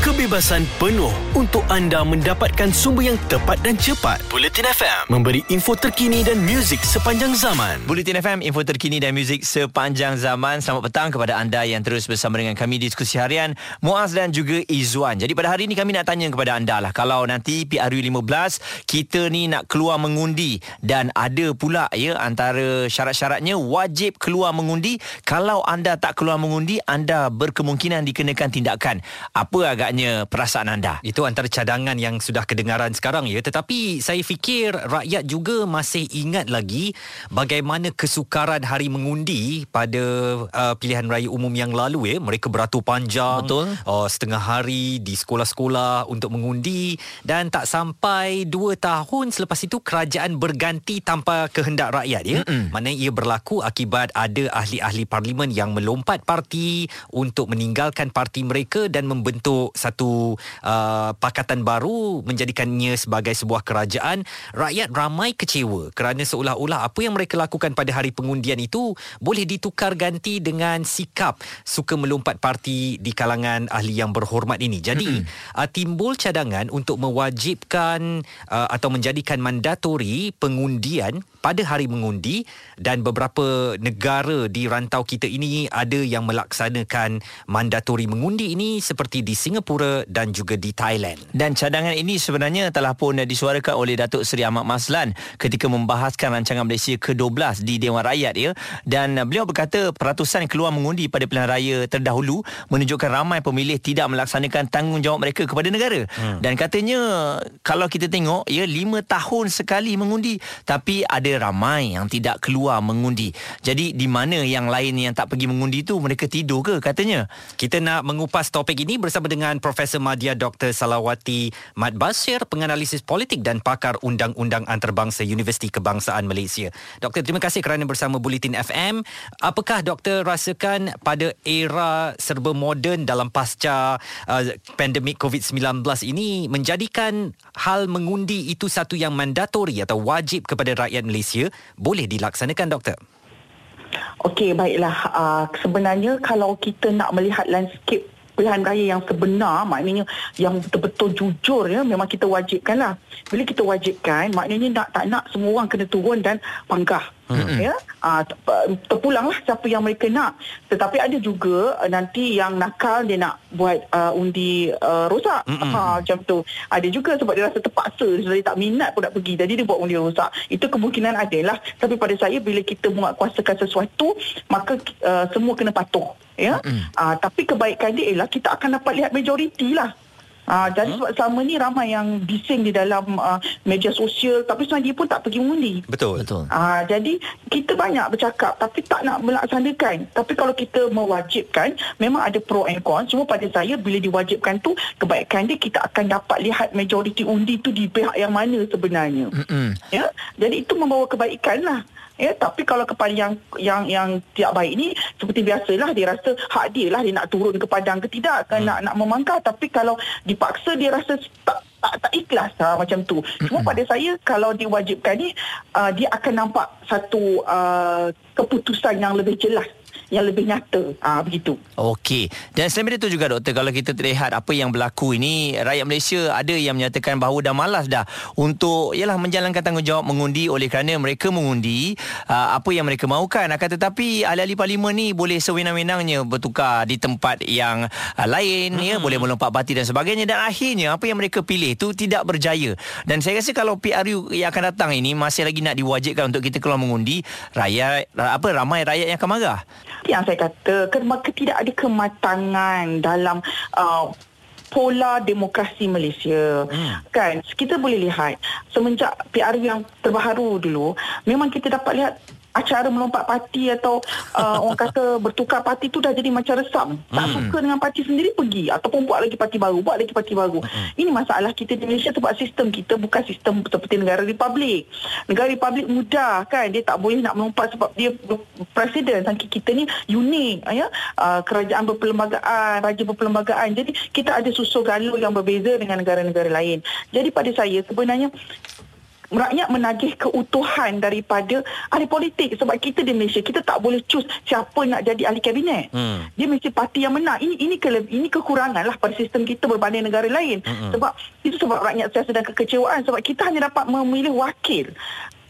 kebebasan penuh untuk anda mendapatkan sumber yang tepat dan cepat. Bulletin FM memberi info terkini dan muzik sepanjang zaman. Bulletin FM, info terkini dan muzik sepanjang zaman. Selamat petang kepada anda yang terus bersama dengan kami di diskusi harian Muaz dan juga Izzuan. Jadi pada hari ini kami nak tanya kepada anda lah kalau nanti PRU 15 kita ni nak keluar mengundi dan ada pula ya antara syarat-syaratnya wajib keluar mengundi. Kalau anda tak keluar mengundi, anda berkemungkinan dikenakan tindakan. Apa agak agaknya perasaan anda? Itu antara cadangan yang sudah kedengaran sekarang ya. Tetapi saya fikir rakyat juga masih ingat lagi bagaimana kesukaran hari mengundi pada uh, pilihan raya umum yang lalu ya. Mereka beratur panjang. Betul. Uh, setengah hari di sekolah-sekolah untuk mengundi. Dan tak sampai dua tahun selepas itu kerajaan berganti tanpa kehendak rakyat ya. Mm-mm. Mana ia berlaku akibat ada ahli-ahli parlimen yang melompat parti untuk meninggalkan parti mereka dan membentuk satu uh, pakatan baru menjadikannya sebagai sebuah kerajaan. Rakyat ramai kecewa kerana seolah-olah apa yang mereka lakukan pada hari pengundian itu boleh ditukar ganti dengan sikap suka melompat parti di kalangan ahli yang berhormat ini. Jadi uh, timbul cadangan untuk mewajibkan uh, atau menjadikan mandatori pengundian pada hari mengundi dan beberapa negara di rantau kita ini ada yang melaksanakan mandatori mengundi ini seperti di Singapura dan juga di Thailand. Dan cadangan ini sebenarnya telah pun disuarakan oleh Datuk Seri Ahmad Maslan ketika membahaskan rancangan Malaysia ke-12 di Dewan Rakyat ya. Dan beliau berkata peratusan keluar mengundi pada pilihan raya terdahulu menunjukkan ramai pemilih tidak melaksanakan tanggungjawab mereka kepada negara. Hmm. Dan katanya kalau kita tengok ya 5 tahun sekali mengundi tapi ada ada ramai yang tidak keluar mengundi. Jadi di mana yang lain yang tak pergi mengundi tu mereka tidur ke katanya? Kita nak mengupas topik ini bersama dengan Profesor Madya Dr. Salawati Mat Basir, penganalisis politik dan pakar undang-undang antarabangsa Universiti Kebangsaan Malaysia. Doktor, terima kasih kerana bersama Bulletin FM. Apakah doktor rasakan pada era serba moden dalam pasca uh, pandemik COVID-19 ini menjadikan hal mengundi itu satu yang mandatori atau wajib kepada rakyat Malaysia boleh dilaksanakan doktor? Okey baiklah uh, sebenarnya kalau kita nak melihat landscape pilihan raya yang sebenar maknanya yang betul-betul jujur ya memang kita wajibkanlah. Bila kita wajibkan maknanya nak tak nak semua orang kena turun dan panggah mm-hmm. ya? Uh, terpulanglah siapa yang mereka nak. Tetapi ada juga uh, nanti yang nakal dia nak buat uh, undi uh, rosak. Mm-hmm. ha macam tu. Ada juga sebab dia rasa terpaksa dia tak minat pun nak pergi. Jadi dia buat undi rosak. Itu kemungkinan ada lah tapi pada saya bila kita menguatkuasakan sesuatu maka uh, semua kena patuh. Ya? Mm-hmm. uh, tapi kebaikan dia ialah kita akan dapat lihat majoriti lah Uh, jadi hmm? sebab selama ni ramai yang bising di dalam uh, media sosial tapi sebenarnya dia pun tak pergi mengundi. Betul. Betul. Uh, jadi kita banyak bercakap tapi tak nak melaksanakan. Tapi kalau kita mewajibkan memang ada pro and con. Cuma pada saya bila diwajibkan tu kebaikan dia kita akan dapat lihat majoriti undi tu di pihak yang mana sebenarnya. Hmm. Ya. Jadi itu membawa kebaikan lah. Ya, tapi kalau kepada yang yang yang tidak baik ini seperti biasalah dia rasa hak dia lah dia nak turun ke padang ke tidak kan hmm. nak nak memangkah tapi kalau dipaksa dia rasa tak tak, tak ikhlas ha, macam tu. Cuma hmm. pada saya kalau diwajibkan ni uh, dia akan nampak satu uh, keputusan yang lebih jelas yang lebih nyata ha, begitu. Okey. Dan selain itu juga doktor kalau kita terlihat apa yang berlaku ini rakyat Malaysia ada yang menyatakan bahawa dah malas dah untuk ialah menjalankan tanggungjawab mengundi oleh kerana mereka mengundi uh, apa yang mereka mahukan akan tetapi ahli-ahli parlimen ni boleh sewenang-wenangnya bertukar di tempat yang uh, lain ya, hmm. ya boleh melompat parti dan sebagainya dan akhirnya apa yang mereka pilih tu tidak berjaya. Dan saya rasa kalau PRU yang akan datang ini masih lagi nak diwajibkan untuk kita keluar mengundi rakyat apa ramai rakyat yang akan marah yang saya kata tidak ada kematangan dalam uh, pola demokrasi Malaysia hmm. kan kita boleh lihat semenjak PRU yang terbaru dulu memang kita dapat lihat acara melompat parti atau uh, orang kata bertukar parti tu dah jadi macam resam. Tak hmm. suka dengan parti sendiri pergi ataupun buat lagi parti baru, buat lagi parti baru. Hmm. Ini masalah kita di Malaysia sebab sistem kita bukan sistem seperti negara republik. Negara republik mudah kan dia tak boleh nak melompat sebab dia presiden saking kita ni unik ya. Uh, kerajaan berperlembagaan, raja berperlembagaan. Jadi kita ada susu galuh yang berbeza dengan negara-negara lain. Jadi pada saya sebenarnya rakyat menagih keutuhan daripada ahli politik sebab kita di Malaysia kita tak boleh choose siapa nak jadi ahli kabinet. Hmm. Dia mesti parti yang menang. Ini ini kele, ini kekurangan lah pada sistem kita berbanding negara lain. Hmm. Sebab itu sebab rakyat saya sedang kekecewaan sebab kita hanya dapat memilih wakil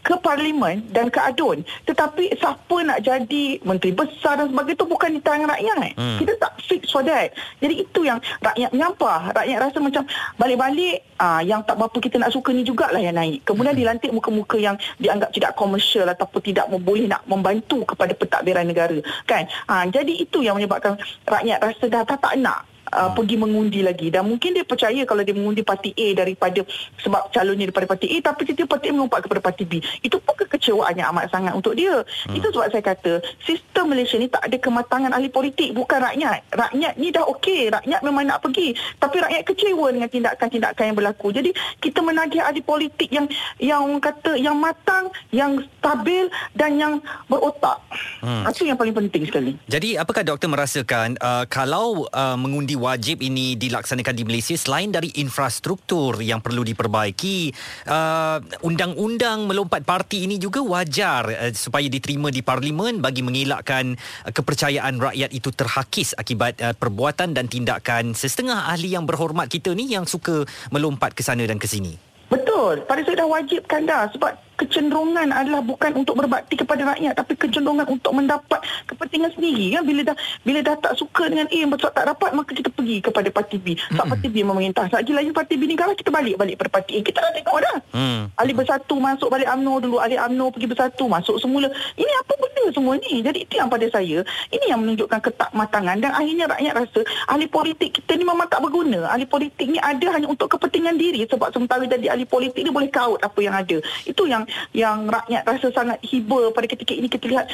ke parlimen dan ke adun. Tetapi siapa nak jadi menteri besar dan sebagainya itu bukan di tangan rakyat hmm. kita tak fix for that. Jadi itu yang rakyat menyampah. Rakyat rasa macam balik-balik aa, ah, yang tak berapa kita nak suka ni jugalah yang naik. Kemudian hmm. dilantik muka-muka yang dianggap tidak komersial ataupun tidak boleh nak membantu kepada pentadbiran negara. Kan? Aa, ah, jadi itu yang menyebabkan rakyat rasa dah tak, tak nak uh, hmm. pergi mengundi lagi. Dan mungkin dia percaya kalau dia mengundi parti A daripada sebab calonnya daripada parti A tapi tiba parti A melompat kepada parti B. Itu pun kekecewaan yang amat sangat untuk dia. Hmm. itu sebab saya kata sistem Malaysia ni tak ada kematangan ahli politik. Bukan rakyat. Rakyat ni dah okey. Rakyat memang nak pergi. Tapi rakyat kecewa dengan tindakan-tindakan yang berlaku. Jadi kita menagih ahli politik yang yang kata yang matang yang stabil dan yang berotak. Hmm. itu yang paling penting sekali. Jadi apakah doktor merasakan uh, kalau uh, mengundi wajib ini dilaksanakan di Malaysia selain dari infrastruktur yang perlu diperbaiki. Uh, undang-undang melompat parti ini juga wajar uh, supaya diterima di parlimen bagi mengelakkan uh, kepercayaan rakyat itu terhakis akibat uh, perbuatan dan tindakan setengah ahli yang berhormat kita ni yang suka melompat ke sana dan ke sini. Betul. Pada saya dah wajibkan dah sebab kecenderungan adalah bukan untuk berbakti kepada rakyat tapi kecenderungan untuk mendapat kepentingan sendiri. Kan bila dah bila dah tak suka dengan A sebab tak dapat maka kita pergi kepada parti B. Sebab mm-hmm. parti B memerintah. Lagi lagi parti B ni kalau kita balik balik pada parti A. Kita dah tengok dah. Mm. ahli bersatu masuk balik UMNO dulu ahli UMNO pergi bersatu masuk semula. Ini apa benda semua ni? Jadi itu yang pada saya ini yang menunjukkan ketak matangan dan akhirnya rakyat rasa ahli politik kita ni memang tak berguna. Ahli politik ni ada hanya untuk kepentingan diri sebab sementara jadi ahli politik ni boleh kaut apa yang ada. Itu yang yang rakyat rasa sangat hiba pada ketika ini kita lihat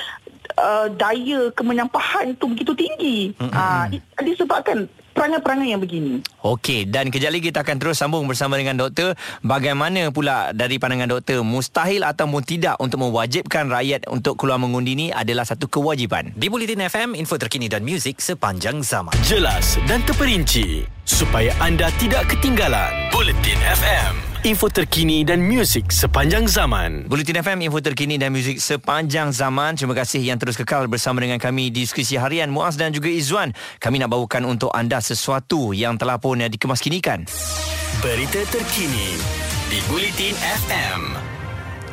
uh, daya kemenyampahan itu begitu tinggi. Mm-hmm. Uh, disebabkan perangai-perangai yang begini. Okey, dan kejap lagi kita akan terus sambung bersama dengan doktor. Bagaimana pula dari pandangan doktor, mustahil ataupun tidak untuk mewajibkan rakyat untuk keluar mengundi ini adalah satu kewajipan. Di Bulletin FM, info terkini dan muzik sepanjang zaman. Jelas dan terperinci supaya anda tidak ketinggalan. Bulletin FM info terkini dan muzik sepanjang zaman. Bulletin FM, info terkini dan muzik sepanjang zaman. Terima kasih yang terus kekal bersama dengan kami di diskusi harian Muaz dan juga Izwan. Kami nak bawakan untuk anda sesuatu yang telah pun dikemaskinikan. Berita terkini di Bulletin FM.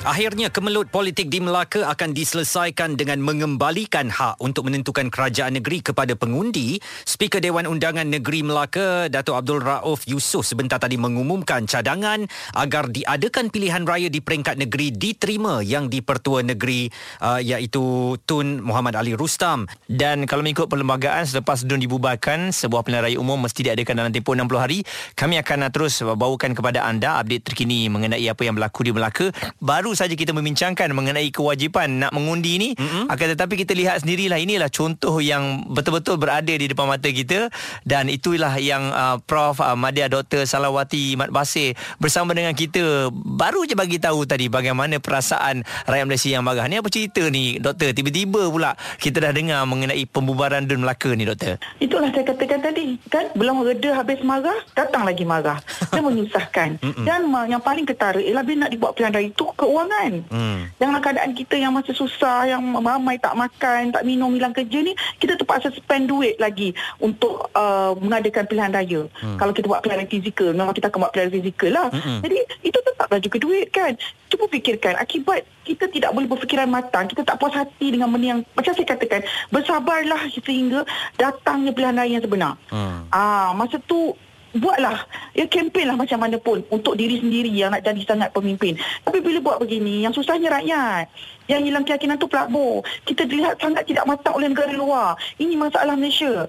Akhirnya kemelut politik di Melaka akan diselesaikan dengan mengembalikan hak untuk menentukan kerajaan negeri kepada pengundi. Speaker Dewan Undangan Negeri Melaka, Dato' Abdul Rauf Yusof sebentar tadi mengumumkan cadangan agar diadakan pilihan raya di peringkat negeri diterima yang di-Pertua Negeri uh, iaitu Tun Muhammad Ali Rustam. Dan kalau mengikut perlembagaan selepas DUN dibubarkan, sebuah pilihan raya umum mesti diadakan dalam tempoh 60 hari. Kami akan terus bawakan kepada anda update terkini mengenai apa yang berlaku di Melaka. Baru saja kita membincangkan mengenai kewajipan nak mengundi ni. Mm-hmm. akan tetapi kita lihat sendirilah inilah contoh yang betul-betul berada di depan mata kita. Dan itulah yang uh, Prof uh, Madya Dr Salawati Mat Basir bersama dengan kita baru je bagi tahu tadi bagaimana perasaan rakyat Malaysia yang marah. Ni apa cerita ni doktor? Tiba-tiba pula kita dah dengar mengenai pembubaran Dun Melaka ni doktor. Itulah saya katakan tadi. Kan belum reda habis marah datang lagi marah. Dia menyusahkan. Dan yang paling ketara ialah bila nak dibuat pilihan raya itu keuangan kewangan. Hmm. Dalam keadaan kita yang masih susah, yang ramai tak makan, tak minum, hilang kerja ni, kita terpaksa spend duit lagi untuk uh, mengadakan pilihan raya. Hmm. Kalau kita buat pilihan fizikal, memang kita akan buat pilihan fizikal lah. Hmm. Jadi, itu tetaplah juga duit kan. Cuba fikirkan, akibat kita tidak boleh berfikiran matang, kita tak puas hati dengan benda yang, macam saya katakan, bersabarlah sehingga datangnya pilihan raya yang sebenar. Hmm. Ah, masa tu buatlah ya kempen lah macam mana pun untuk diri sendiri yang nak jadi sangat pemimpin. Tapi bila buat begini yang susahnya rakyat yang hilang keyakinan tu pelabur. Kita dilihat sangat tidak matang oleh negara luar. Ini masalah Malaysia.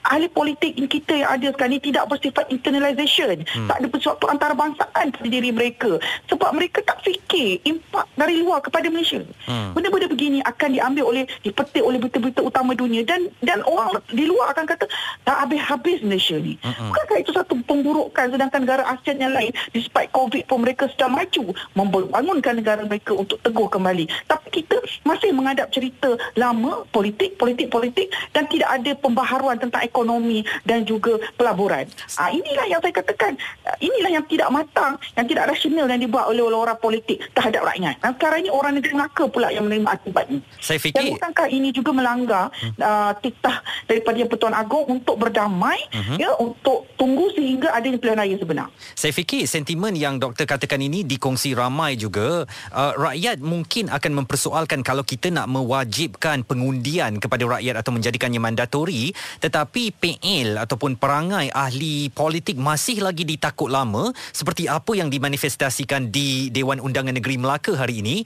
Ahli politik kita yang ada sekarang ini tidak bersifat internalization. Hmm. Tak ada sesuatu antarabangsakan pada diri mereka. Sebab mereka tak fikir impak dari luar kepada Malaysia. Hmm. Benda-benda begini akan diambil oleh, dipetik oleh berita-berita utama dunia. Dan dan orang di luar akan kata, tak habis-habis Malaysia ni. Hmm. Bukankah itu satu pemburukan sedangkan negara ASEAN yang lain, despite COVID pun mereka sedang maju. Membangunkan negara mereka untuk teguh kembali Tapi kita masih menghadap cerita lama politik, politik, politik dan tidak ada pembaharuan tentang ekonomi dan juga pelaburan. Ah inilah yang saya katakan, ah, inilah yang tidak matang, yang tidak rasional yang dibuat oleh orang politik terhadap rakyat. Dan sekarang ini orang negeri Melaka pula yang menerima akibat ini. Saya Dan fikir bukankah ini juga melanggar hmm. uh, titah daripada Yang Pertuan Agong untuk berdamai Mhm. ya untuk tunggu sehingga adanya pilihan raya sebenar. Saya fikir sentimen yang doktor katakan ini dikongsi ramai juga. Uh, rakyat mungkin akan mempersoalkan kalau kita nak mewajibkan pengundian kepada rakyat atau menjadikannya mandatori tetapi PL ataupun perangai ahli politik masih lagi ditakut lama seperti apa yang dimanifestasikan di Dewan Undangan Negeri Melaka hari ini.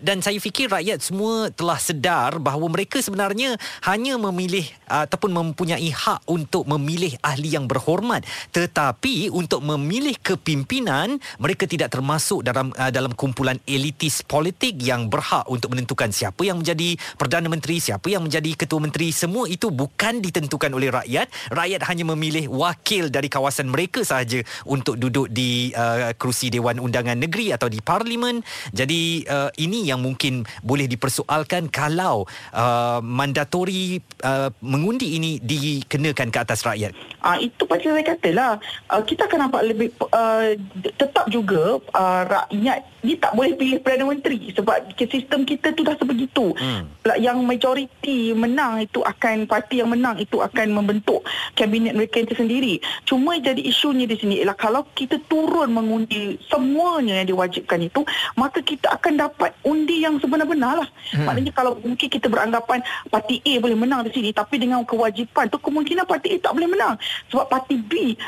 Dan saya fikir rakyat semua telah sedar bahawa mereka sebenarnya hanya memilih ataupun mempunyai hak untuk memilih ahli yang berhormat. Tetapi untuk memilih kepimpinan mereka tidak termasuk dalam dalam kumpulan elitis politik yang berhak untuk menentukan siapa yang menjadi perdana menteri siapa yang menjadi ketua menteri semua itu bukan ditentukan oleh rakyat. Rakyat hanya memilih wakil dari kawasan mereka sahaja untuk duduk di uh, kerusi Dewan Undangan Negeri atau di parlimen. Jadi uh, ini yang mungkin boleh dipersoalkan kalau uh, mandatori uh, mengundi ini dikenakan ke atas rakyat. Ah itu pasal saya katalah uh, kita akan nampak lebih uh, tetap juga uh, rakyat ni tak boleh pilih perdana menteri sebab sistem kita tu dah sebegitu. Hmm. Yang majoriti menang itu akan parti yang menang itu akan membentuk kabinet mereka itu sendiri. Cuma jadi isunya di sini ialah kalau kita turun mengundi semuanya yang diwajibkan itu maka kita akan dapat undi yang sebenar-benar lah. Hmm. Maknanya kalau mungkin kita beranggapan parti A boleh menang di sini tapi dengan kewajipan tu kemungkinan parti A tak boleh menang sebab parti B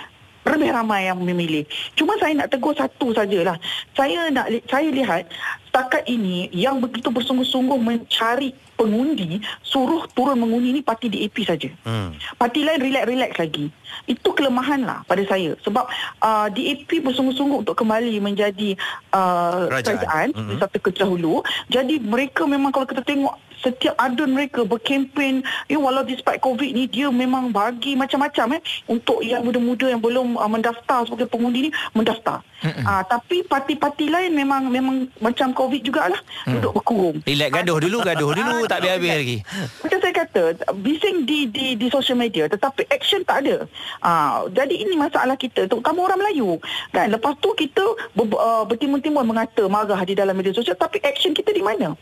lebih ramai yang memilih. Cuma saya nak tegur satu sajalah. Saya nak saya lihat setakat ini yang begitu bersungguh-sungguh mencari pengundi suruh turun mengundi ni parti DAP saja. Hmm. Parti lain relax-relax lagi. Itu kelemahan lah pada saya. Sebab uh, DAP bersungguh-sungguh untuk kembali menjadi uh, Kerajaan. kerajaan Mhm. mm-hmm. satu kedahulu. Jadi mereka memang kalau kita tengok setiap adun mereka berkempen ya walau despite covid ni dia memang bagi macam-macam eh untuk yang muda-muda yang belum uh, mendaftar sebagai pengundi ni mendaftar. Ah uh, tapi parti-parti lain memang memang macam covid jugalah mm. duduk berkurung. Relax gaduh dulu Gaduh dulu Tak habis-habis lagi Macam saya kata bising di di di social media tetapi action tak ada. Ah jadi ini masalah kita terutama orang Melayu. Kan lepas tu kita ber, uh, bertimbun-timbun mengata marah di dalam media sosial tapi action kita di mana?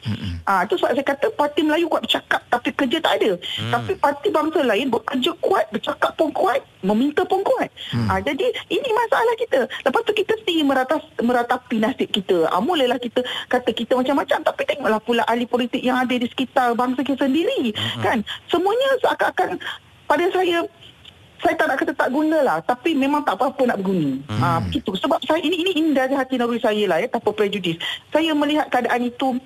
Ah itu sebab saya kata parti Melayu kuat bercakap tapi kerja tak ada. Hmm. Tapi parti bangsa lain bekerja kuat, bercakap pun kuat, meminta pun kuat. Hmm. Ah jadi ini masalah kita. Lepas tu kita mesti meratas, meratapi nasib kita. Ah mulalah kita kata kita macam-macam tapi tengoklah pula ahli politik yang ada di sekitar bangsa kita sendiri. Hmm. Kan? Semuanya seakan-akan pada saya saya tak nak kata tak guna lah tapi memang tak apa-apa nak berguna. Hmm. Ah begitu. Sebab saya ini ini ini dari hati nurani saya lah ya tanpa prejudis. Saya melihat keadaan itu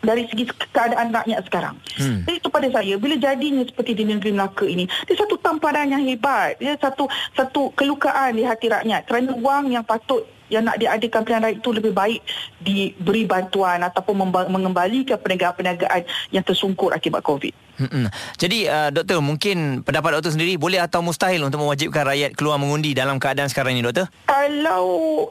dari segi keadaan rakyat sekarang. Hmm. Jadi itu pada saya bila jadinya seperti di negeri Melaka ini, dia satu tamparan yang hebat, dia satu satu kelukaan di hati rakyat kerana wang yang patut yang nak diadakan pilihan raya itu lebih baik diberi bantuan ataupun mengembalikan perniagaan-perniagaan yang tersungkur akibat COVID. Mm-mm. Jadi uh, doktor mungkin pendapat doktor sendiri boleh atau mustahil untuk mewajibkan rakyat keluar mengundi dalam keadaan sekarang ini doktor? Kalau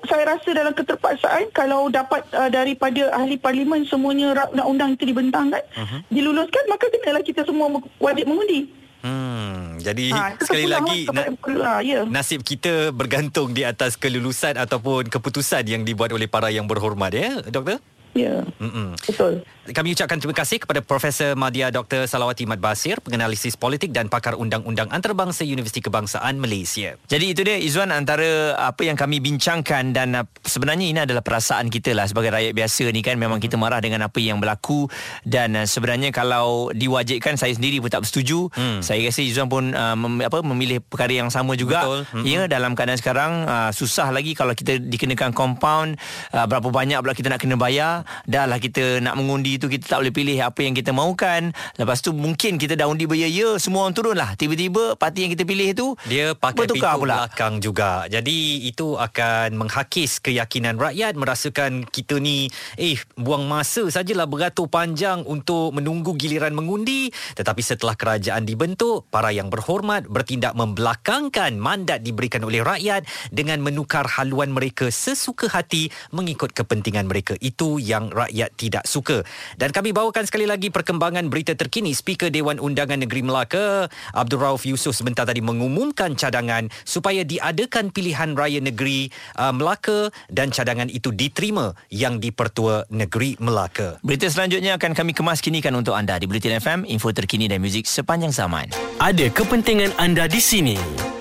saya rasa dalam keterpaksaan kalau dapat uh, daripada ahli parlimen semuanya ra- undang-undang itu dibentangkan uh-huh. diluluskan maka kenalah kita semua wajib mengundi. Hmm, jadi Ha, sekali lagi na- ya. nasib kita bergantung di atas kelulusan ataupun keputusan yang dibuat oleh para yang berhormat ya, doktor? Ya. Mm-mm. Betul. Kami ucapkan terima kasih kepada Profesor Madya Dr. Salawati Mat Basir, penganalisis politik dan pakar undang-undang antarabangsa Universiti Kebangsaan Malaysia. Jadi itu dia Izwan antara apa yang kami bincangkan dan sebenarnya ini adalah perasaan kita lah sebagai rakyat biasa ni kan memang kita marah dengan apa yang berlaku dan uh, sebenarnya kalau diwajibkan saya sendiri pun tak bersetuju. Hmm. Saya rasa Izwan pun uh, mem, apa memilih perkara yang sama juga. Betul. Hmm. Ya dalam keadaan sekarang uh, susah lagi kalau kita dikenakan compound uh, berapa banyak pula kita nak kena bayar dah lah kita nak mengundi tu kita tak boleh pilih apa yang kita mahukan lepas tu mungkin kita dah undi beraya-ya semua orang turun lah tiba-tiba parti yang kita pilih tu Dia pakai bertukar pintu pula belakang juga. Jadi itu akan menghakis keyakinan rakyat merasakan kita ni eh buang masa sajalah beratur panjang untuk menunggu giliran mengundi tetapi setelah kerajaan dibentuk para yang berhormat bertindak membelakangkan mandat diberikan oleh rakyat dengan menukar haluan mereka sesuka hati mengikut kepentingan mereka. Itu yang rakyat tidak suka. Dan kami bawakan sekali lagi perkembangan berita terkini. Speaker Dewan Undangan Negeri Melaka, Abdul Rauf Yusof sebentar tadi mengumumkan cadangan supaya diadakan pilihan raya negeri uh, Melaka dan cadangan itu diterima yang di-Pertua Negeri Melaka. Berita selanjutnya akan kami kemas kinikan untuk anda di Bulletin FM, info terkini dan muzik sepanjang zaman. Ada kepentingan anda di sini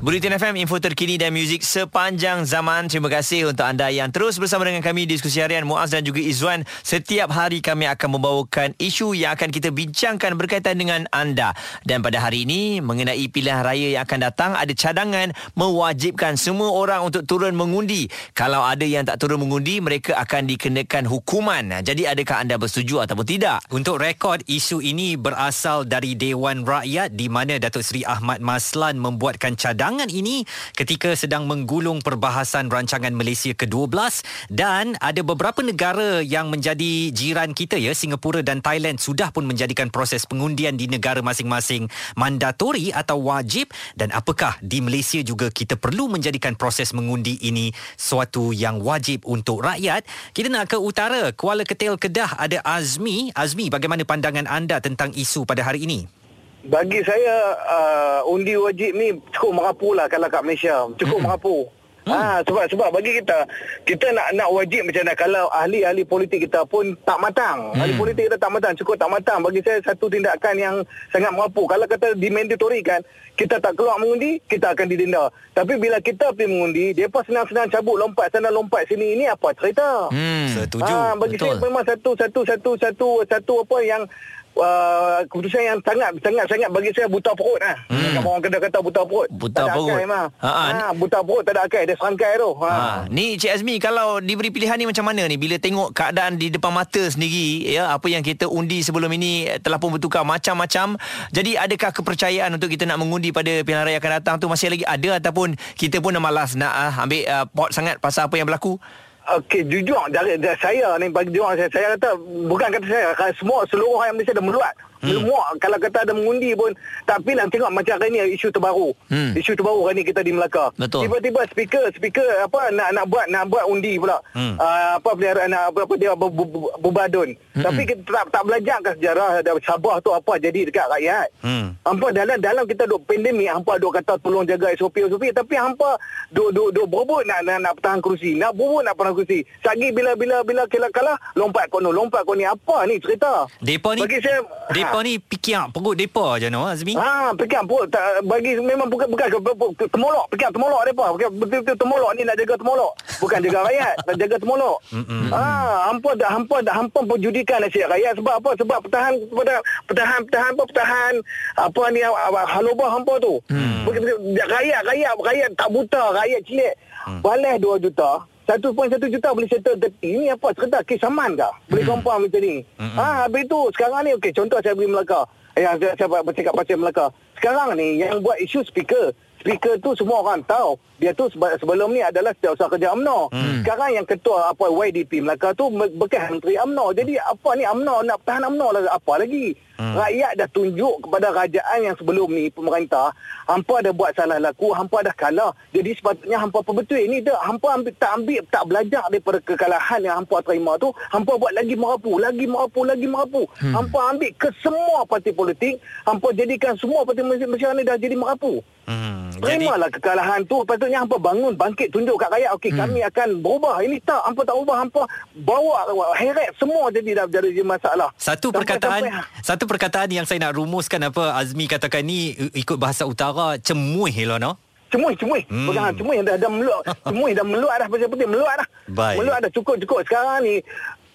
Bulletin FM, info terkini dan muzik sepanjang zaman. Terima kasih untuk anda yang terus bersama dengan kami di diskusi harian Muaz dan juga Izwan. Setiap hari kami akan membawakan isu yang akan kita bincangkan berkaitan dengan anda. Dan pada hari ini, mengenai pilihan raya yang akan datang, ada cadangan mewajibkan semua orang untuk turun mengundi. Kalau ada yang tak turun mengundi, mereka akan dikenakan hukuman. Jadi adakah anda bersetuju ataupun tidak? Untuk rekod, isu ini berasal dari Dewan Rakyat di mana Datuk Seri Ahmad Maslan membuatkan cadangan ini ketika sedang menggulung perbahasan rancangan Malaysia ke-12 dan ada beberapa negara yang menjadi jiran kita ya Singapura dan Thailand sudah pun menjadikan proses pengundian di negara masing-masing mandatori atau wajib dan apakah di Malaysia juga kita perlu menjadikan proses mengundi ini suatu yang wajib untuk rakyat? Kita nak ke utara Kuala Ketil Kedah ada Azmi. Azmi bagaimana pandangan anda tentang isu pada hari ini Bagi saya uh, undi wajib ni cukup merapu lah kalau kat Malaysia. Cukup hmm. merapu. Hmm. Ha, sebab sebab bagi kita kita nak nak wajib macam mana kalau ahli-ahli politik kita pun tak matang. Hmm. Ahli politik kita tak matang, cukup tak matang. Bagi saya satu tindakan yang sangat merapu. Kalau kata dimandatory kan, kita tak keluar mengundi, kita akan didenda. Tapi bila kita pergi mengundi, depa senang-senang cabut lompat sana lompat sini. Ini apa cerita? Hmm. setuju Ah, bagi Betul. saya memang satu satu satu satu satu apa yang uh, keputusan yang sangat sangat sangat bagi saya buta perut lah. Hmm. Orang kena kata buta perut. Buta tak perut. Ha, ha, Ha, buta perut tak ada akal, dia serangkai tu. Ha. Ha, ni Cik Azmi kalau diberi pilihan ni macam mana ni bila tengok keadaan di depan mata sendiri ya apa yang kita undi sebelum ini telah pun bertukar macam-macam jadi adakah kepercayaan untuk kita nak mengundi pada pilihan raya akan datang tu masih lagi ada ataupun kita pun dah malas nak uh, ambil uh, pot sangat pasal apa yang berlaku Okey, jujur dari, dari saya ni bagi jujur saya, saya kata bukan kata saya, kalau semua seluruh rakyat Malaysia dah meluat. Hmm. Semua kalau kata ada mengundi pun tak pilih tengok macam hari ni isu terbaru. Hmm. Isu terbaru hari ni kita di Melaka. Betul. Tiba-tiba speaker speaker apa nak nak buat nak buat undi pula. Hmm. Uh, apa pelihara nak apa, apa dia bubadun. Hmm. Tapi kita tak tak belajar ke sejarah Sabah tu apa jadi dekat rakyat. Hmm. Hampa dalam dalam kita duk pandemik hampa duk kata tolong jaga SOP SOP tapi hampa duk duk duk berebut nak, nak nak pertahan kerusi. Nak berebut nak pertahan kerusi. Sagi bila bila bila kalah kalah lompat kono lompat kono apa ni cerita? Depa ni bagi saya Depa ni fikir perut depa je no Azmi Ha, pegang pun tak, bagi memang bukan bukan temolok, pegang temolok depa. Bukan betul-betul temolok ni nak jaga temolok. Bukan jaga rakyat, nak jaga temolok. Ha, hampa dah hampa dah hampa penjudikan nasib rakyat sebab apa? Sebab pertahan pada pertahan pertahan apa pertahan apa ni ah, halobah hampa tu. Bukan- Rakyat rakyat rakyat tak buta, rakyat cilik. Balas 2 juta 1.1 juta boleh settle tepi. Ini apa cerita? Kes saman kah? Boleh compound macam ni. Ha, habis tu sekarang ni okey contoh saya pergi Melaka. Yang saya, saya bercakap pasal Melaka. Sekarang ni yang buat isu speaker. Speaker tu semua orang tahu. Dia tu sebelum ni adalah setiausaha kerja UMNO. Hmm. Sekarang yang ketua apa YDP Melaka tu bekas menteri UMNO. Jadi apa ni UMNO nak pertahan UMNO lah apa lagi? Hmm. Rakyat dah tunjuk kepada kerajaan yang sebelum ni pemerintah hampa ada buat salah laku, hampa dah kalah. Jadi sepatutnya hampa perbetul ini dah hampa ambil, tak ambil tak belajar daripada kekalahan yang hampa terima tu, hampa buat lagi merapu, lagi merapu, lagi merapu. Hmm. Hampa ambil ke semua parti politik, hampa jadikan semua parti Malaysia ni dah jadi merapu. hmm. Jadi Terimalah kekalahan tu Patutnya hampa bangun Bangkit tunjuk kat rakyat Okey hmm. kami akan berubah Ini tak Hampa tak ubah Hampa bawa heret Semua jadi dah jadi masalah Satu Sampai- perkataan sampai- satu perkataan yang saya nak rumuskan apa Azmi katakan ni ikut bahasa utara cemuih lah no. Cemuih, cemuih. Hmm. Hmm. Pegang cemuih dah dah meluat. cemuih dah meluat dah pasal putih meluat dah. Baik. Meluat dah cukup cukup. Sekarang ni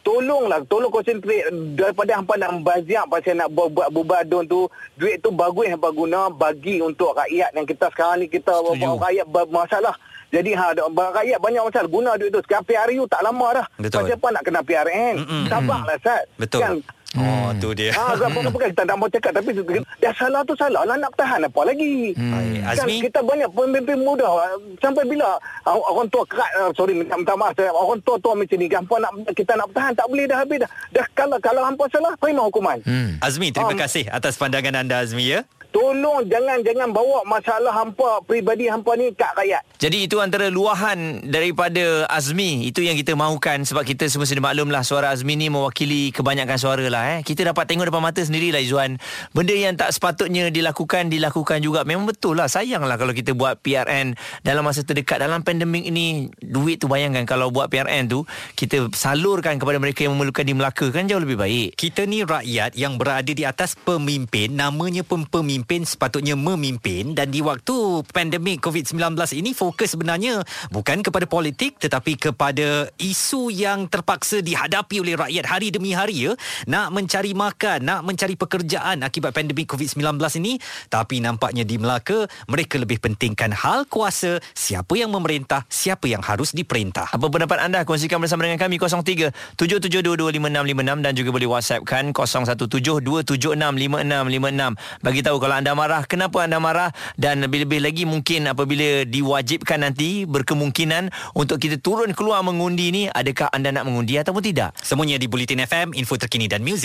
tolonglah tolong konsentrate daripada hampa nak membaziak pasal nak buat, buat bubadun tu duit tu bagus hampa guna bagi untuk rakyat yang kita sekarang ni kita Setuju. rakyat bermasalah jadi ha, rakyat banyak masalah guna duit tu sekarang PRU tak lama dah Betul. pasal apa nak kena PRN Mm-mm. sabarlah Sat Betul. kan Oh, tu dia. Ah, bukan, bukan kita tak mau cakap tapi dah salah tu salah lah nak bertahan apa lagi. Baik, Kan Azmi. kita banyak pemimpin muda ah, sampai bila ah, orang tua kerat ah, sorry minta, minta maaf saya orang tua tua macam ni hampa nak kita nak bertahan tak boleh dah habis dah. Dah kalau kalau hampa salah terima hukuman. Hmm. Azmi, terima Um, kasih atas pandangan anda Azmi ya. Tolong jangan jangan bawa masalah hampa peribadi hampa ni kat rakyat. Jadi itu antara luahan daripada Azmi Itu yang kita mahukan Sebab kita semua sudah maklum lah Suara Azmi ni mewakili kebanyakan suara lah eh. Kita dapat tengok depan mata sendiri lah Izzuan. Benda yang tak sepatutnya dilakukan Dilakukan juga. Memang betul lah Sayang lah kalau kita buat PRN Dalam masa terdekat. Dalam pandemik ini Duit tu bayangkan Kalau buat PRN tu Kita salurkan kepada mereka yang memerlukan di Melaka Kan jauh lebih baik. Kita ni rakyat yang berada di atas pemimpin, namanya pemimpin sepatutnya memimpin. Dan di waktu pandemik COVID-19 ini fokus sebenarnya bukan kepada politik tetapi kepada isu yang terpaksa dihadapi oleh rakyat hari demi hari ya, nak mencari makan, nak mencari pekerjaan akibat pandemik COVID-19 ini tapi nampaknya di Melaka mereka lebih pentingkan hal kuasa, siapa yang memerintah, siapa yang harus diperintah. Apa pendapat anda? Kongsikan bersama dengan kami 03 77225656 dan juga boleh WhatsAppkan 0172765656. Bagi tahu kalau anda marah, kenapa anda marah dan lebih-lebih lagi mungkin apabila diwajibkan nanti berkemungkinan untuk kita turun keluar mengundi ni, adakah anda nak mengundi ataupun tidak? Semuanya di Bulletin FM, info terkini dan muzik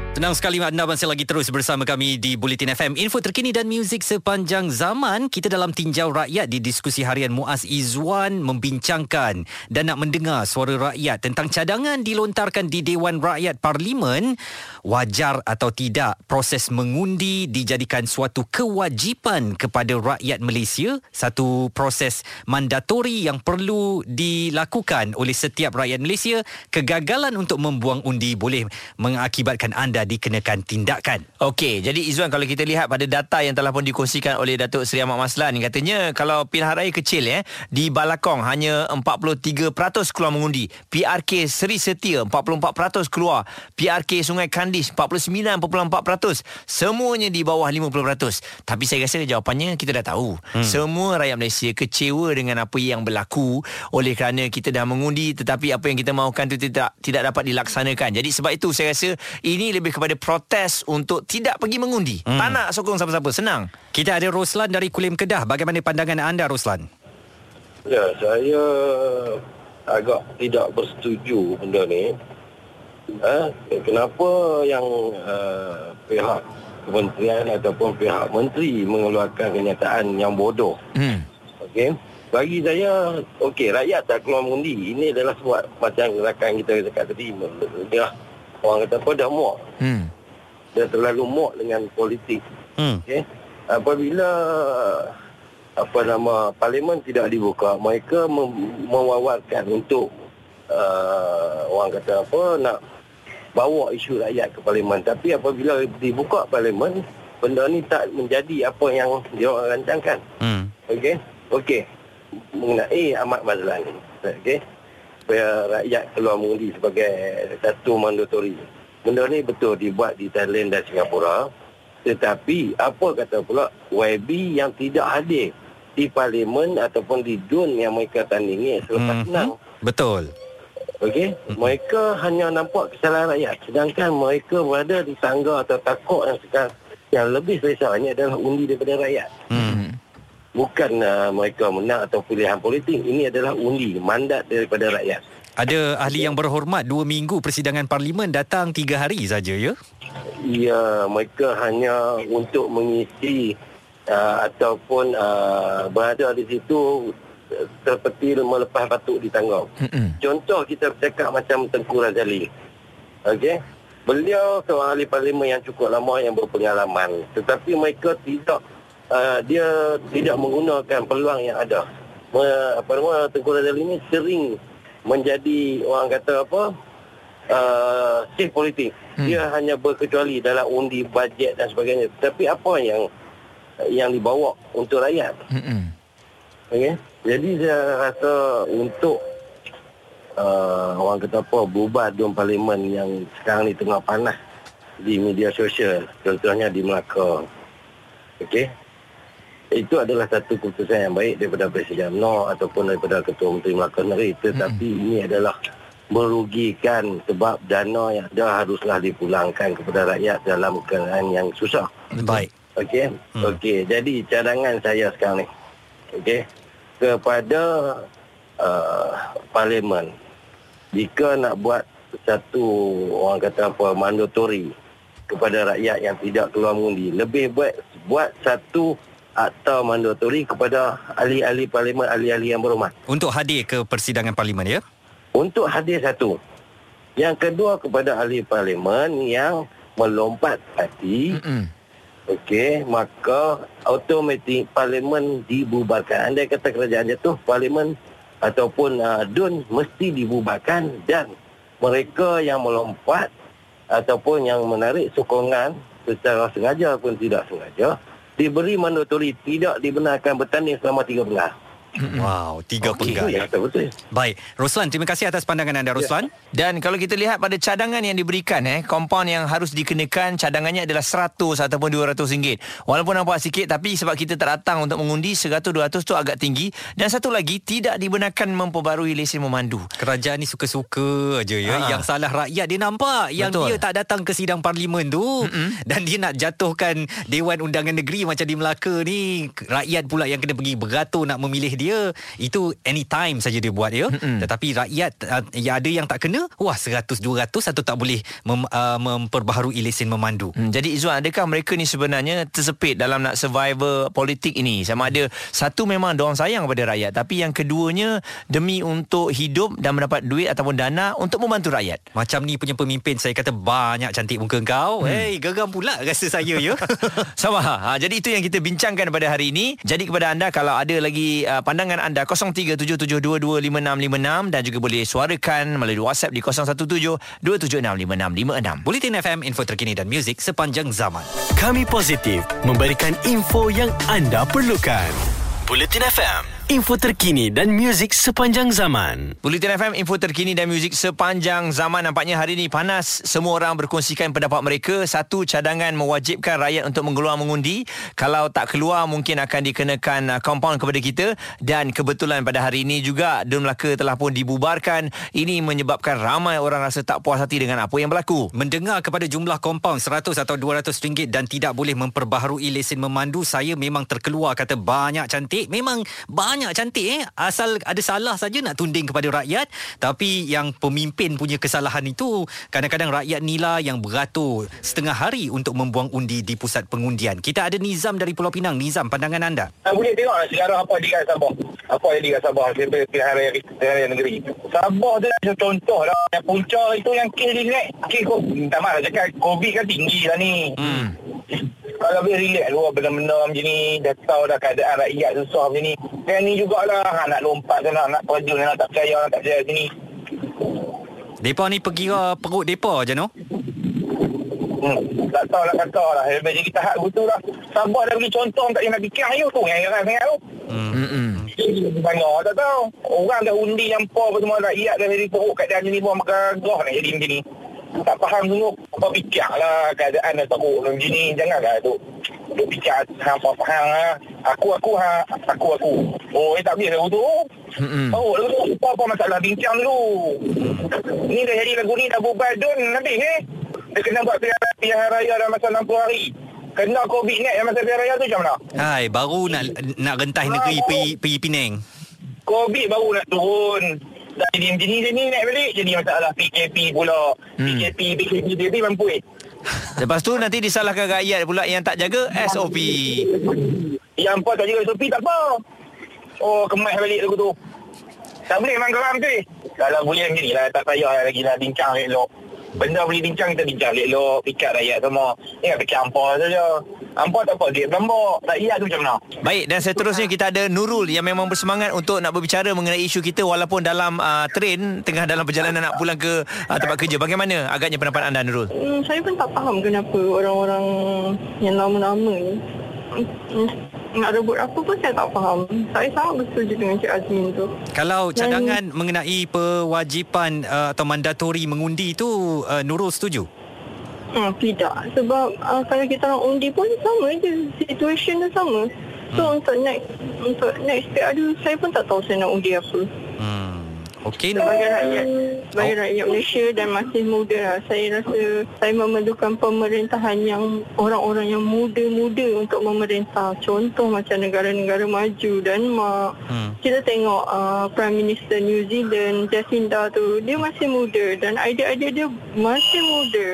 Senang sekali anda masih lagi terus bersama kami di Bulletin FM. Info terkini dan muzik sepanjang zaman. Kita dalam tinjau rakyat di diskusi harian Muaz Izwan membincangkan dan nak mendengar suara rakyat tentang cadangan dilontarkan di Dewan Rakyat Parlimen. Wajar atau tidak proses mengundi dijadikan suatu kewajipan kepada rakyat Malaysia. Satu proses mandatori yang perlu dilakukan oleh setiap rakyat Malaysia. Kegagalan untuk membuang undi boleh mengakibatkan anda dikenakan tindakan. Okey, jadi Izzuan kalau kita lihat pada data yang telah pun dikongsikan oleh Datuk Seri Ahmad Maslan katanya kalau pilihan raya kecil ya di Balakong hanya 43% keluar mengundi. PRK Seri Setia 44% keluar. PRK Sungai Kandis 49.4%. Semuanya di bawah 50%. Tapi saya rasa jawapannya kita dah tahu. Hmm. Semua rakyat Malaysia kecewa dengan apa yang berlaku oleh kerana kita dah mengundi tetapi apa yang kita mahukan tu tidak tidak dapat dilaksanakan. Jadi sebab itu saya rasa ini lebih kepada protes untuk tidak pergi mengundi. Hmm. Tak nak sokong siapa-siapa. Senang. Kita ada Roslan dari Kulim Kedah. Bagaimana pandangan anda Roslan? Ya, saya agak tidak bersetuju benda ni. Eh, kenapa yang uh, pihak kementerian ataupun pihak menteri mengeluarkan kenyataan yang bodoh? Hmm. Okey. Bagi saya, okey, rakyat tak keluar mengundi. Ini adalah sebab macam rakan kita cakap tadi. Dia orang kata apa dah muak. Hmm. Dia terlalu muak dengan politik. Hmm. Okey. Apabila apa nama parlimen tidak dibuka, mereka mem- mewawarkan untuk uh, orang kata apa nak bawa isu rakyat ke parlimen. Tapi apabila dibuka parlimen, benda ni tak menjadi apa yang dia rancangkan. Hmm. Okey. Okey. Mengenai Ahmad Mazlan. Okey. Supaya rakyat keluar mengundi sebagai satu mandatori. Benda ni betul dibuat di Thailand dan Singapura. Tetapi apa kata pula YB yang tidak hadir di parlimen ataupun di DUN yang mereka tandingi selepas Mhm. menang. Betul. Okey, mereka hanya nampak kesalahan rakyat sedangkan mereka berada di tangga atau takut yang sekarang yang lebih sebenarnya adalah undi daripada rakyat. Hmm. Bukan uh, mereka menang atau pilihan politik, ini adalah undi mandat daripada rakyat. Ada ahli yang berhormat dua minggu persidangan parlimen datang tiga hari saja ya. Ya, mereka hanya untuk mengisi uh, ataupun uh, berada di situ seperti melepas batuk di tangga. Mm-mm. Contoh kita bercakap macam Tengku Razali. Okey. Beliau seorang ahli parlimen yang cukup lama yang berpengalaman. Tetapi mereka tidak uh, dia tidak menggunakan peluang yang ada. Me, apa nama Tengku Razali ini sering menjadi orang kata apa? Uh, safe politik. Hmm. Dia hanya berkecuali dalam undi bajet dan sebagainya. Tapi apa yang yang dibawa untuk rakyat? Mm-mm. Okey. Jadi saya rasa untuk uh, orang kata apa berubah Dewan Parlimen yang sekarang ni tengah panas di media sosial, contohnya di Melaka. Okey. Itu adalah satu keputusan yang baik daripada Presiden UMNO ataupun daripada Ketua Menteri Melaka Negeri tetapi hmm. ini adalah merugikan sebab dana yang ada haruslah dipulangkan kepada rakyat dalam keadaan yang susah. Baik. Okey. Hmm. Okey, jadi cadangan saya sekarang ni. Okey. Kepada uh, parlimen jika nak buat satu orang kata apa mandatori kepada rakyat yang tidak keluar mengundi lebih buat buat satu akta mandatori kepada ahli-ahli parlimen ahli-ahli yang berhormat Untuk hadir ke persidangan parlimen ya? untuk hadir satu yang kedua kepada ahli parlimen yang melompat Mm-mm. okey maka automatik parlimen dibubarkan andai kata kerajaan jatuh parlimen ataupun uh, DUN mesti dibubarkan dan mereka yang melompat ataupun yang menarik sokongan secara sengaja pun tidak sengaja diberi mandatori tidak dibenarkan bertanding selama tiga bulan. Wow, tiga Itu penggal. yang betul. Baik, Roslan, terima kasih atas pandangan anda Roslan. Dan kalau kita lihat pada cadangan yang diberikan eh kompaun yang harus dikenakan cadangannya adalah 100 ataupun 200 ringgit. Walaupun nampak sikit tapi sebab kita tak datang untuk mengundi 100 200 tu agak tinggi dan satu lagi tidak dibenarkan memperbarui lesen memandu. Kerajaan ni suka-suka aja ya. Ha. Yang salah rakyat dia nampak. Yang Betul. dia tak datang ke sidang parlimen tu Mm-mm. dan dia nak jatuhkan Dewan Undangan Negeri macam di Melaka ni. Rakyat pula yang kena pergi beratur nak memilih dia. Itu anytime saja dia buat ya. Mm-mm. Tetapi rakyat uh, ya ada yang tak kena, wah 100 200 atau tak boleh mem, uh, memperbaharui lesen memandu. Hmm, jadi Izzuan adakah mereka ni sebenarnya tersepit dalam nak survival politik ini sama ada satu memang diorang sayang kepada rakyat tapi yang keduanya demi untuk hidup dan mendapat duit ataupun dana untuk membantu rakyat. Macam ni punya pemimpin saya kata banyak cantik muka kau. Hmm. Hey, geram pula rasa saya ya. Sama. Ha, jadi itu yang kita bincangkan pada hari ini. Jadi kepada anda kalau ada lagi uh, pandangan anda 0377225656 dan juga boleh suarakan melalui WhatsApp di 0172765656. Bulletin FM info terkini dan muzik sepanjang zaman. Kami positif memberikan info yang anda perlukan. Bulletin FM, info terkini dan muzik sepanjang zaman. Bulletin FM info terkini dan muzik sepanjang zaman. Nampaknya hari ini panas. Semua orang berkongsikan pendapat mereka. Satu cadangan mewajibkan rakyat untuk mengeluar mengundi. Kalau tak keluar mungkin akan dikenakan uh, compound kepada kita. Dan kebetulan pada hari ini juga Dun Melaka telah pun dibubarkan. Ini menyebabkan ramai orang rasa tak puas hati dengan apa yang berlaku. Mendengar kepada jumlah kompaun 100 atau 200 ringgit dan tidak boleh memperbaharui lesen memandu, saya memang terkeluar kata banyak cantik. Memang banyak cantik eh. Asal ada salah saja nak tunding kepada rakyat. Tapi yang pemimpin punya kesalahan itu, kadang-kadang rakyat nila yang beratur setengah hari untuk membuang undi di pusat pengundian. Kita ada Nizam dari Pulau Pinang. Nizam, pandangan anda? Ah, boleh tengok lah sekarang apa di kat Sabah. Apa yang di kat Sabah sampai pilihan raya, pilihan raya negeri. Sabah tu macam contoh lah. Yang punca itu yang kes ni naik. Kes kok, minta maaf cakap. Covid kan tinggi lah ni. hmm. Kalau lebih relax luar benda-benda macam ni. Dah tahu dah keadaan rakyat susah macam ni. Dan ni jugalah. Ha, nak lompat tu nak, nak terjun. Nak tak percaya, nak tak percaya macam ni. Depa ni perkira perut depa je no? Hmm, tak tahu lah kata lah. Macam kita hak betul lah. Sabah dah bagi contoh tak payah nak fikir you tu. Yang heran sangat tu. Mm-mm. Banyak tak tahu. Orang dah undi nyampar apa semua rakyat dah jadi teruk keadaan macam ni pun maka gah nak jadi macam ni. Tak faham sungguh. Apa fikir lah keadaan dah teruk macam ni. Janganlah tu. Duk fikir hampa faham lah. Aku, aku, ha, aku, aku. Oh, eh tak boleh lagu tu. Mm-mm. Oh, lagu tu. Apa-apa masalah bincang dulu. Ni dah jadi lagu ni dah bubar dun habis eh. Dia kena buat pilihan, pilihan raya dalam masa 60 hari. Kena COVID ni dalam masa pilihan raya tu macam mana? Hai, baru nak nak rentas negeri pergi pergi Penang. COVID baru nak turun. Dah jadi macam ni, macam ni naik balik. Jadi masalah PKP pula. Hmm. PKP, PKP, PKP mampu eh. lepas tu nanti disalahkan rakyat pula yang tak jaga SOP Yang apa tak jaga SOP tak apa. Oh, kemas balik lagu tu. Tak boleh memang geram tu. Kalau boleh macam ni lah, tak payah lagi lah bincang elok. Benda boleh bincang, kita bincang elok. Pikat rakyat semua. Ingat fikir hampa saja. Hampa tak apa duit berambak. Tak iya tu macam mana? Baik dan seterusnya kita ada Nurul yang memang bersemangat untuk nak berbicara mengenai isu kita walaupun dalam uh, train tengah dalam perjalanan nak pulang ke uh, tempat kerja. Bagaimana agaknya pendapat anda Nurul? Hmm, saya pun tak faham kenapa orang-orang yang lama-lama ni nak rebut apa pun saya tak faham. Saya sangat bersetuju dengan Cik Azmin tu. Kalau cadangan mengenai pewajipan uh, atau mandatori mengundi itu uh, Nurul setuju? Hmm, tidak. Sebab uh, kalau kita orang undi pun sama je. Situation dia sama. So untuk next untuk next aduh saya pun tak tahu saya nak undi apa. Hmm. Okey. Sebagai rakyat sebagai rakyat Malaysia dan masih muda saya rasa saya memerlukan pemerintahan yang orang-orang yang muda-muda untuk memerintah. Contoh macam negara-negara maju Denmark. Hmm. Kita tengok uh, Prime Minister New Zealand Jacinda tu dia masih muda dan idea-idea dia masih muda.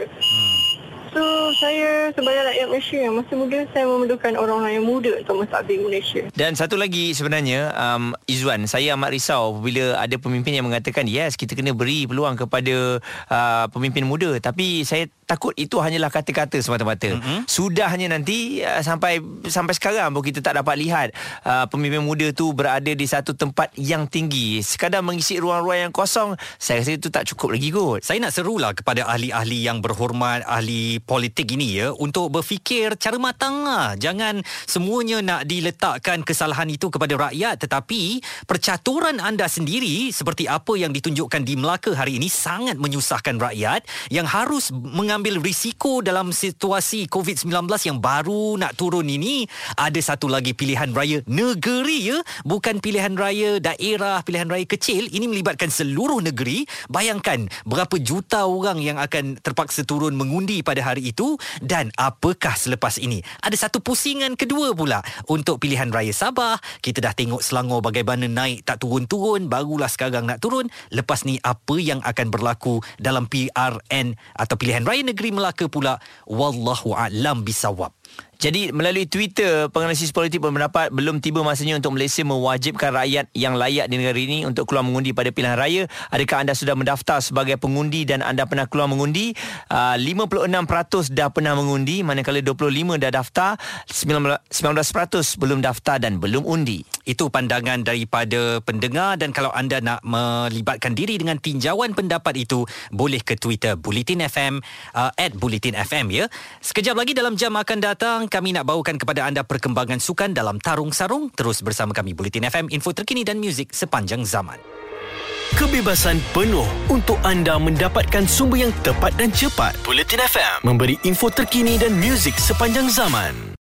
So saya sebagai rakyat Malaysia yang masih muda saya memerlukan orang-orang yang muda untuk mentadbir Malaysia. Dan satu lagi sebenarnya um, Izzuan Saya amat risau Bila ada pemimpin yang mengatakan Yes kita kena beri peluang kepada uh, Pemimpin muda Tapi saya takut itu hanyalah kata-kata semata-mata mm-hmm. Sudahnya nanti uh, Sampai sampai sekarang pun kita tak dapat lihat uh, Pemimpin muda tu berada di satu tempat yang tinggi Sekadar mengisi ruang-ruang yang kosong Saya rasa itu tak cukup lagi kot Saya nak serulah kepada ahli-ahli yang berhormat, ahli politik ini ya, untuk berfikir cara matang lah. Jangan semuanya nak diletakkan kesalahan itu kepada rakyat tetapi percaturan anda sendiri seperti apa yang ditunjukkan di Melaka hari ini sangat menyusahkan rakyat yang harus mengambil risiko dalam situasi COVID-19 yang baru nak turun ini. Ada satu lagi pilihan raya negeri ya, bukan pilihan raya daerah, pilihan raya kecil. Ini melibatkan seluruh negeri. Bayangkan berapa juta orang yang akan terpaksa turun mengundi pada hari itu dan apakah selepas ini. Ada satu pusingan kedua pula untuk pilihan raya Sabah. Kita dah tengok Selangor bagaimana naik tak turun-turun, barulah sekarang nak turun. Lepas ni apa yang akan berlaku dalam PRN atau pilihan raya negeri Melaka pula wallahu a'lam bisawab. Jadi melalui Twitter penganalisis politik berpendapat belum tiba masanya untuk Malaysia mewajibkan rakyat yang layak di negara ini untuk keluar mengundi pada pilihan raya. Adakah anda sudah mendaftar sebagai pengundi dan anda pernah keluar mengundi? Uh, 56% dah pernah mengundi manakala 25 dah daftar, 19% belum daftar dan belum undi. Itu pandangan daripada pendengar dan kalau anda nak melibatkan diri dengan tinjauan pendapat itu boleh ke Twitter Bulletin FM uh, at Bulletin FM ya. Sekejap lagi dalam jam akan datang kami nak bawakan kepada anda perkembangan sukan dalam tarung sarung terus bersama kami Bulletin FM info terkini dan muzik sepanjang zaman. Kebebasan penuh untuk anda mendapatkan sumber yang tepat dan cepat. Bulletin FM memberi info terkini dan muzik sepanjang zaman.